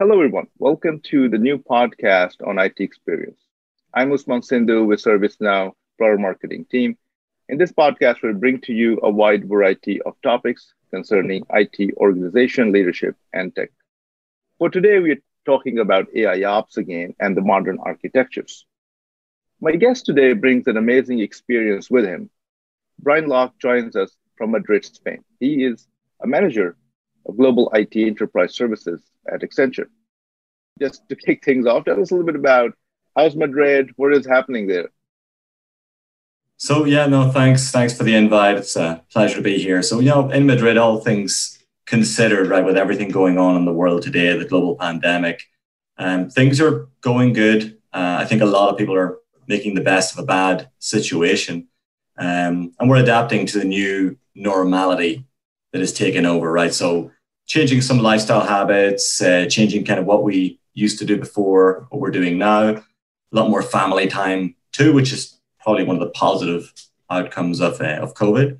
Hello, everyone. Welcome to the new podcast on IT experience. I'm Usman Sindhu with ServiceNow Product Marketing Team. In this podcast, we'll bring to you a wide variety of topics concerning IT organization, leadership, and tech. For today, we're talking about AI ops again and the modern architectures. My guest today brings an amazing experience with him. Brian Locke joins us from Madrid, Spain. He is a manager of global IT enterprise services at Accenture. Just to kick things off, tell us a little bit about how's Madrid, what is happening there? So yeah, no, thanks, thanks for the invite. It's a pleasure to be here. So you know, in Madrid, all things considered, right, with everything going on in the world today, the global pandemic, um, things are going good. Uh, I think a lot of people are making the best of a bad situation, um, and we're adapting to the new normality that is taking over, right? So changing some lifestyle habits, uh, changing kind of what we used to do before, what we're doing now, a lot more family time too, which is probably one of the positive outcomes of, uh, of COVID.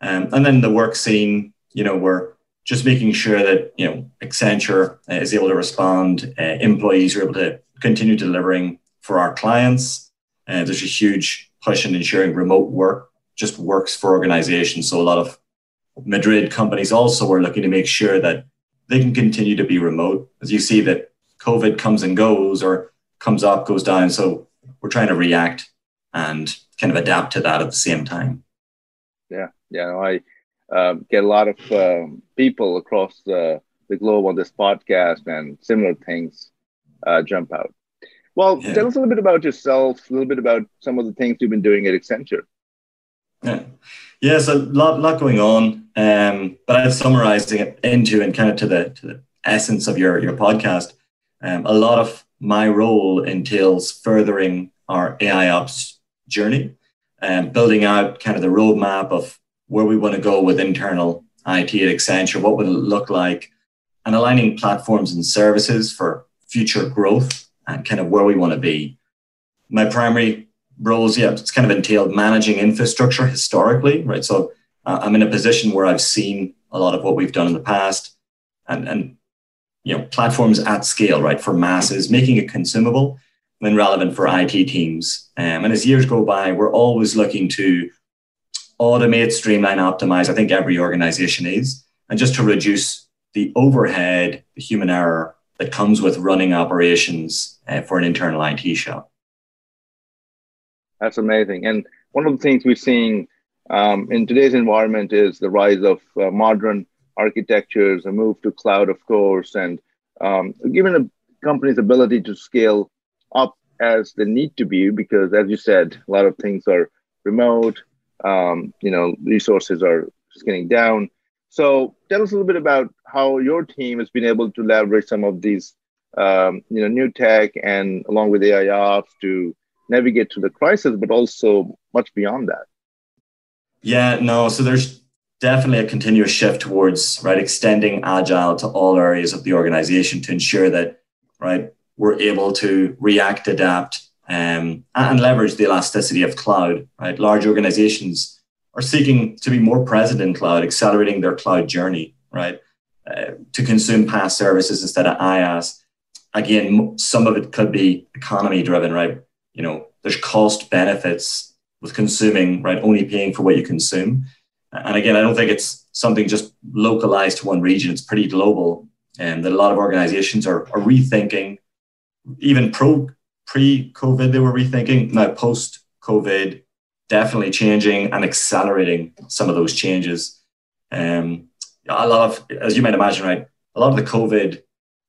Um, and then the work scene, you know, we're just making sure that, you know, Accenture uh, is able to respond, uh, employees are able to continue delivering for our clients. Uh, there's a huge push in ensuring remote work just works for organizations. So a lot of Madrid companies also are looking to make sure that they can continue to be remote. As you see that COVID comes and goes or comes up, goes down. So we're trying to react and kind of adapt to that at the same time. Yeah, yeah. I uh, get a lot of uh, people across the, the globe on this podcast, and similar things uh, jump out. Well, yeah. tell us a little bit about yourself, a little bit about some of the things you've been doing at Accenture. Yeah, yeah. So a lot, lot going on. Um, but I'm summarizing it into and kind of to the to the essence of your your podcast. Um, a lot of my role entails furthering our AI ops journey and um, building out kind of the roadmap of where we want to go with internal IT at Accenture, what would it look like, and aligning platforms and services for future growth and kind of where we want to be. My primary roles, yeah, it's kind of entailed managing infrastructure historically, right? So uh, I'm in a position where I've seen a lot of what we've done in the past and, and you know, platforms at scale, right, for masses, making it consumable and relevant for IT teams. Um, and as years go by, we're always looking to automate, streamline, optimize. I think every organization is, and just to reduce the overhead, the human error that comes with running operations uh, for an internal IT shop. That's amazing. And one of the things we're seeing um, in today's environment is the rise of uh, modern architectures, a move to cloud, of course, and um, given a company's ability to scale up as they need to be, because as you said, a lot of things are remote. Um, you know, resources are scaling down. So, tell us a little bit about how your team has been able to leverage some of these, um, you know, new tech and along with AI ops to navigate through the crisis, but also much beyond that. Yeah, no. So there's definitely a continuous shift towards right extending agile to all areas of the organization to ensure that right we're able to react, adapt, um, and leverage the elasticity of cloud. Right, large organizations are seeking to be more present in cloud, accelerating their cloud journey. Right, uh, to consume PaaS services instead of IaaS. Again, some of it could be economy driven. Right, you know, there's cost benefits with consuming, right? Only paying for what you consume. And again, I don't think it's something just localized to one region. It's pretty global. And that a lot of organizations are, are rethinking, even pro pre-COVID, they were rethinking. Now post-COVID, definitely changing and accelerating some of those changes. Um, a lot of, as you might imagine, right, a lot of the COVID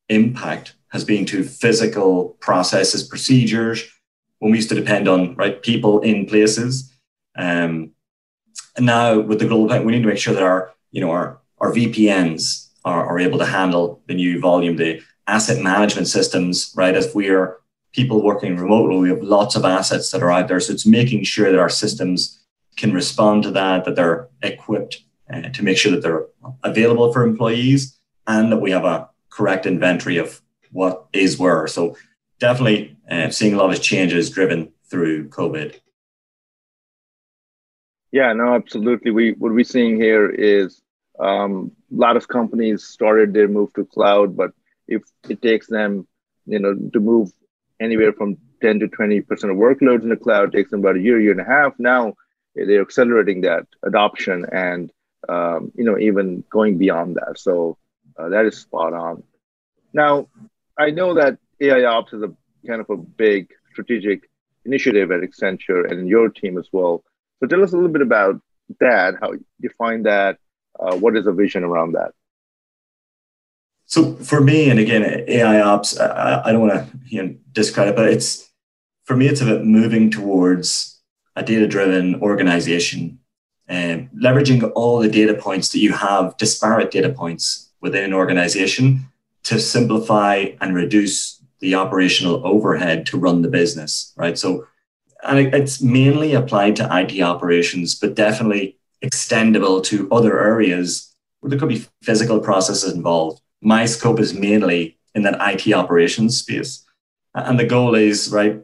impact has been to physical processes, procedures, when we used to depend on right people in places. Um, and now with the global we need to make sure that our you know our our VPNs are, are able to handle the new volume, the asset management systems, right? As we are people working remotely, we have lots of assets that are out there. So it's making sure that our systems can respond to that, that they're equipped uh, to make sure that they're available for employees and that we have a correct inventory of what is where. So definitely uh, seeing a lot of changes driven through COVID. Yeah, no, absolutely. We what we're seeing here is um, a lot of companies started their move to cloud, but if it takes them, you know, to move anywhere from 10 to 20 percent of workloads in the cloud takes them about a year, year and a half. Now they're accelerating that adoption and um, you know even going beyond that. So uh, that is spot on. Now I know that AI Ops is a kind of a big strategic initiative at Accenture and in your team as well. So tell us a little bit about that, how you find that, uh, what is the vision around that? So for me, and again, AI ops, I, I don't want to you know, discredit, but it's for me, it's about moving towards a data-driven organization and leveraging all the data points that you have, disparate data points within an organization to simplify and reduce the operational overhead to run the business, right? So, and it's mainly applied to IT operations, but definitely extendable to other areas where there could be physical processes involved my scope is mainly in that IT operations space. And the goal is, right,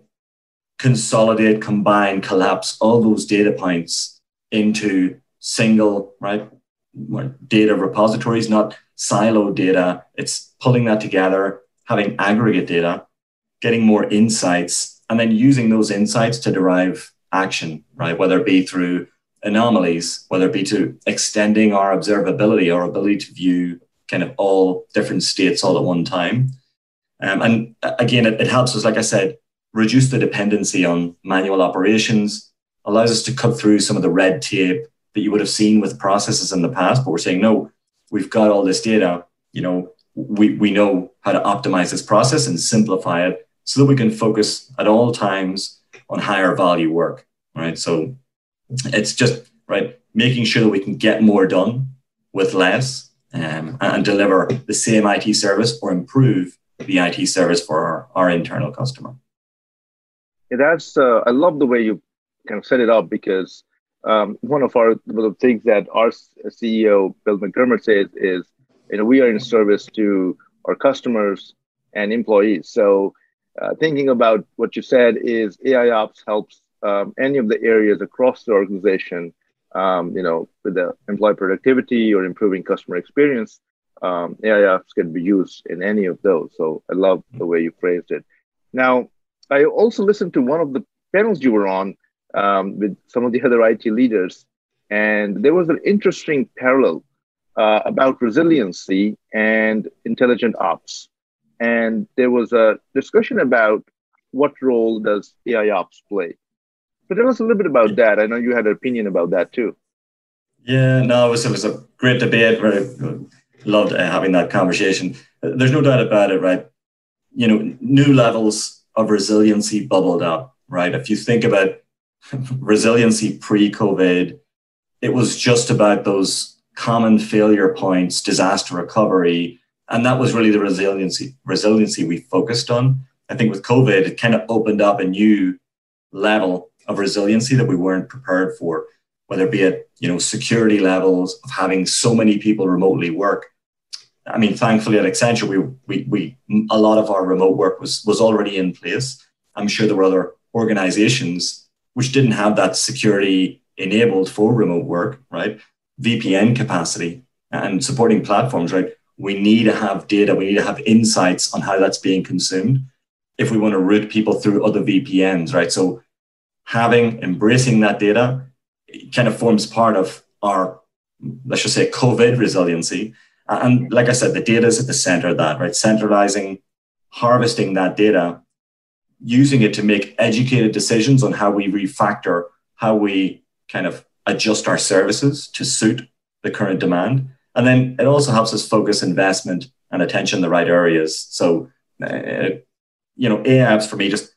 consolidate, combine, collapse all those data points into single, right, data repositories, not siloed data. It's pulling that together, having aggregate data, getting more insights, and then using those insights to derive action, right? Whether it be through anomalies, whether it be to extending our observability, our ability to view kind of all different states all at one time. Um, and uh, again, it, it helps us, like I said, reduce the dependency on manual operations, allows us to cut through some of the red tape that you would have seen with processes in the past. But we're saying, no, we've got all this data, you know, we, we know how to optimize this process and simplify it so that we can focus at all times on higher value work, right? So it's just, right, making sure that we can get more done with less um, and deliver the same IT service or improve the IT service for our, our internal customer. Yeah, that's uh, I love the way you kind of set it up because um, one of our one of the things that our CEO Bill McDermott says is you know we are in service to our customers and employees. So uh, thinking about what you said is AI ops helps um, any of the areas across the organization um, you know, with the employee productivity or improving customer experience, um, AIOps can be used in any of those. So I love the way you phrased it. Now, I also listened to one of the panels you were on um, with some of the other IT leaders, and there was an interesting parallel uh, about resiliency and intelligent ops. And there was a discussion about what role does AI ops play. But tell us a little bit about that. I know you had an opinion about that too. Yeah, no, it was, it was a great debate. Very loved uh, having that conversation. There's no doubt about it, right? You know, new levels of resiliency bubbled up, right? If you think about resiliency pre-COVID, it was just about those common failure points, disaster recovery, and that was really the resiliency resiliency we focused on. I think with COVID, it kind of opened up a new level of resiliency that we weren't prepared for, whether it be at you know security levels of having so many people remotely work. I mean, thankfully at Accenture, we, we, we a lot of our remote work was was already in place. I'm sure there were other organizations which didn't have that security enabled for remote work, right? VPN capacity and supporting platforms, right? We need to have data, we need to have insights on how that's being consumed if we want to route people through other VPNs, right? So having, embracing that data kind of forms part of our, let's just say, COVID resiliency. And like I said, the data is at the center of that, right? Centralizing, harvesting that data, using it to make educated decisions on how we refactor, how we kind of adjust our services to suit the current demand. And then it also helps us focus investment and attention in the right areas. So, uh, you know, AIOps for me just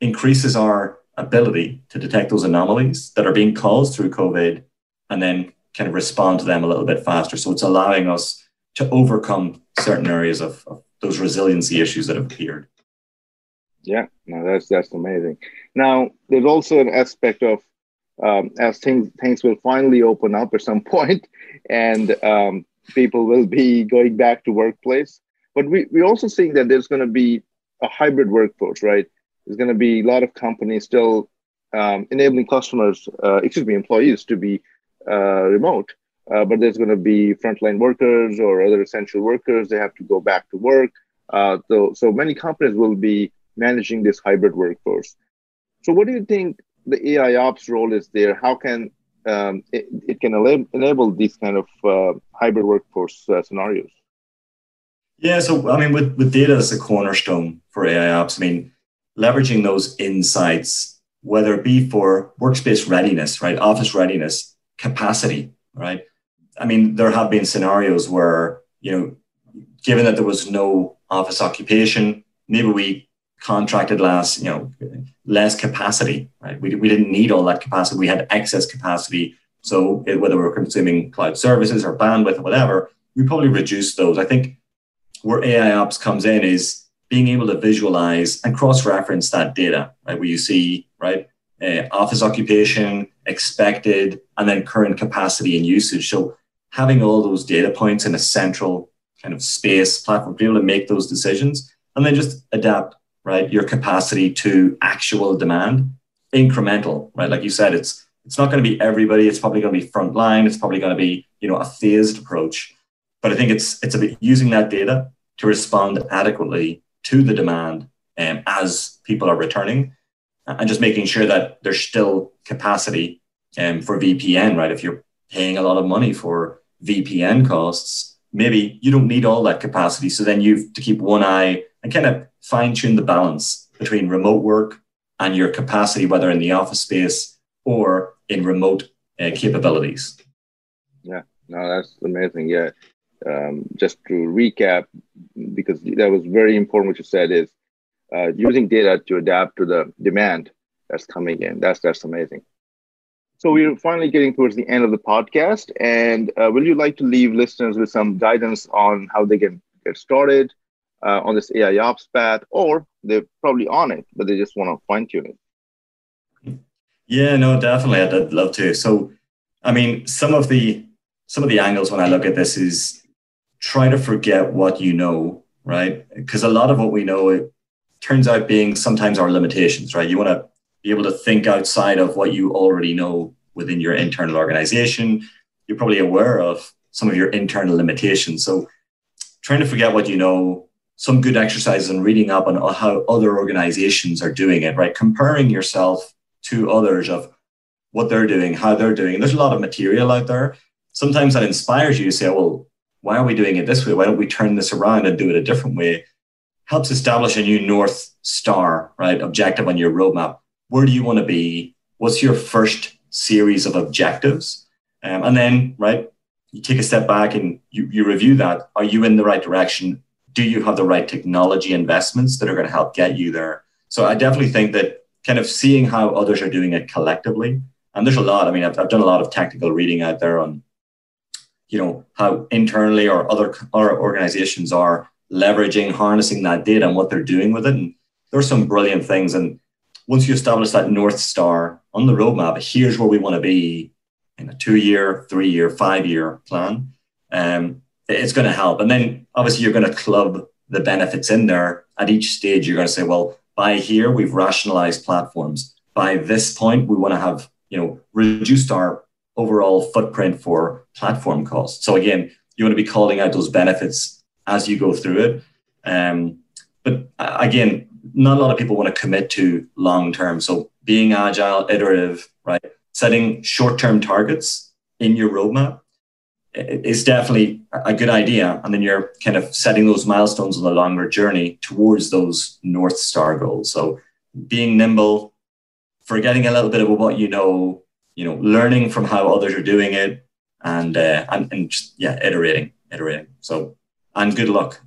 increases our ability to detect those anomalies that are being caused through COVID and then kind of respond to them a little bit faster. So it's allowing us to overcome certain areas of, of those resiliency issues that have appeared. Yeah, no, that's that's amazing. Now, there's also an aspect of um, as things things will finally open up at some point, and um, people will be going back to workplace. But we we also seeing that there's going to be a hybrid workforce, right? there's going to be a lot of companies still um, enabling customers, uh, excuse me, employees to be uh, remote. Uh, but there's going to be frontline workers or other essential workers. They have to go back to work. Uh, so, so many companies will be managing this hybrid workforce. So, what do you think the AI ops role is there? How can um, it, it, can enable these kind of uh, hybrid workforce uh, scenarios? Yeah, so I mean, with, with data as a cornerstone for AI ops, I mean, leveraging those insights, whether it be for workspace readiness, right, office readiness, capacity, right. I mean, there have been scenarios where you know, given that there was no office occupation, maybe we contracted less, you know, less capacity, right? We, we didn't need all that capacity. We had excess capacity. So it, whether we're consuming cloud services or bandwidth or whatever, we probably reduced those. I think where AI ops comes in is being able to visualize and cross-reference that data, right? Where you see, right, uh, office occupation, expected, and then current capacity and usage. So having all those data points in a central kind of space platform, to be able to make those decisions, and then just adapt right? Your capacity to actual demand, incremental, right? Like you said, it's it's not going to be everybody. It's probably going to be frontline. It's probably going to be you know a phased approach. But I think it's it's about using that data to respond adequately to the demand um, as people are returning, and just making sure that there's still capacity um, for VPN, right? If you're paying a lot of money for VPN costs, maybe you don't need all that capacity. So then you've to keep one eye and kind of fine tune the balance between remote work and your capacity, whether in the office space or in remote uh, capabilities. Yeah, no, that's amazing. Yeah. Um, just to recap, because that was very important, what you said is uh, using data to adapt to the demand that's coming in. That's that's amazing. So we're finally getting towards the end of the podcast, and uh, will you like to leave listeners with some guidance on how they can get started, uh, on this AI ops path, or they're probably on it, but they just want to fine tune it. Yeah, no, definitely, I'd, I'd love to. So, I mean, some of the some of the angles when I look at this is try to forget what you know, right? Because a lot of what we know it turns out being sometimes our limitations, right? You want to be able to think outside of what you already know within your internal organization. You're probably aware of some of your internal limitations. So trying to forget what you know, some good exercises and reading up on how other organizations are doing it, right? Comparing yourself to others of what they're doing, how they're doing. There's a lot of material out there. Sometimes that inspires you to say, well, why are we doing it this way? Why don't we turn this around and do it a different way? Helps establish a new North Star, right? Objective on your roadmap. Where do you want to be? What's your first series of objectives? Um, and then, right, you take a step back and you, you review that. Are you in the right direction? Do you have the right technology investments that are going to help get you there? So I definitely think that kind of seeing how others are doing it collectively, and there's a lot. I mean, I've, I've done a lot of technical reading out there on, you know, how internally or other, other organizations are leveraging, harnessing that data and what they're doing with it. And there's some brilliant things. And once you establish that North Star on the roadmap, here's where we want to be in a two year, three year, five year plan. Um, it's going to help. And then obviously you're going to club the benefits in there at each stage. You're going to say, well, by here we've rationalized platforms. By this point, we want to have you know reduced our overall footprint for platform costs. So again, you want to be calling out those benefits as you go through it. Um, but again, not a lot of people want to commit to long term. So being agile, iterative, right? Setting short term targets in your roadmap is definitely a good idea. And then you're kind of setting those milestones on the longer journey towards those North Star goals. So being nimble, forgetting a little bit about what you know, you know, learning from how others are doing it, and uh, and, and just, yeah, iterating, iterating. So and good luck.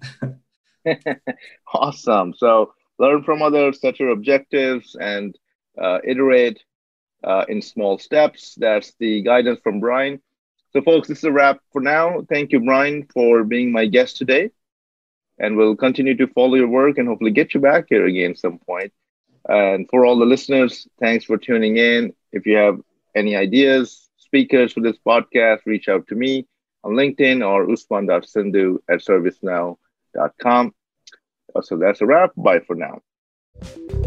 awesome. So learn from others, set your objectives, and uh, iterate uh, in small steps. That's the guidance from Brian. So, folks, this is a wrap for now. Thank you, Brian, for being my guest today. And we'll continue to follow your work and hopefully get you back here again some point. And for all the listeners, thanks for tuning in. If you have any ideas, speakers for this podcast, reach out to me on LinkedIn or usman.sindhu at servicenow.com. So that's a wrap. Bye for now.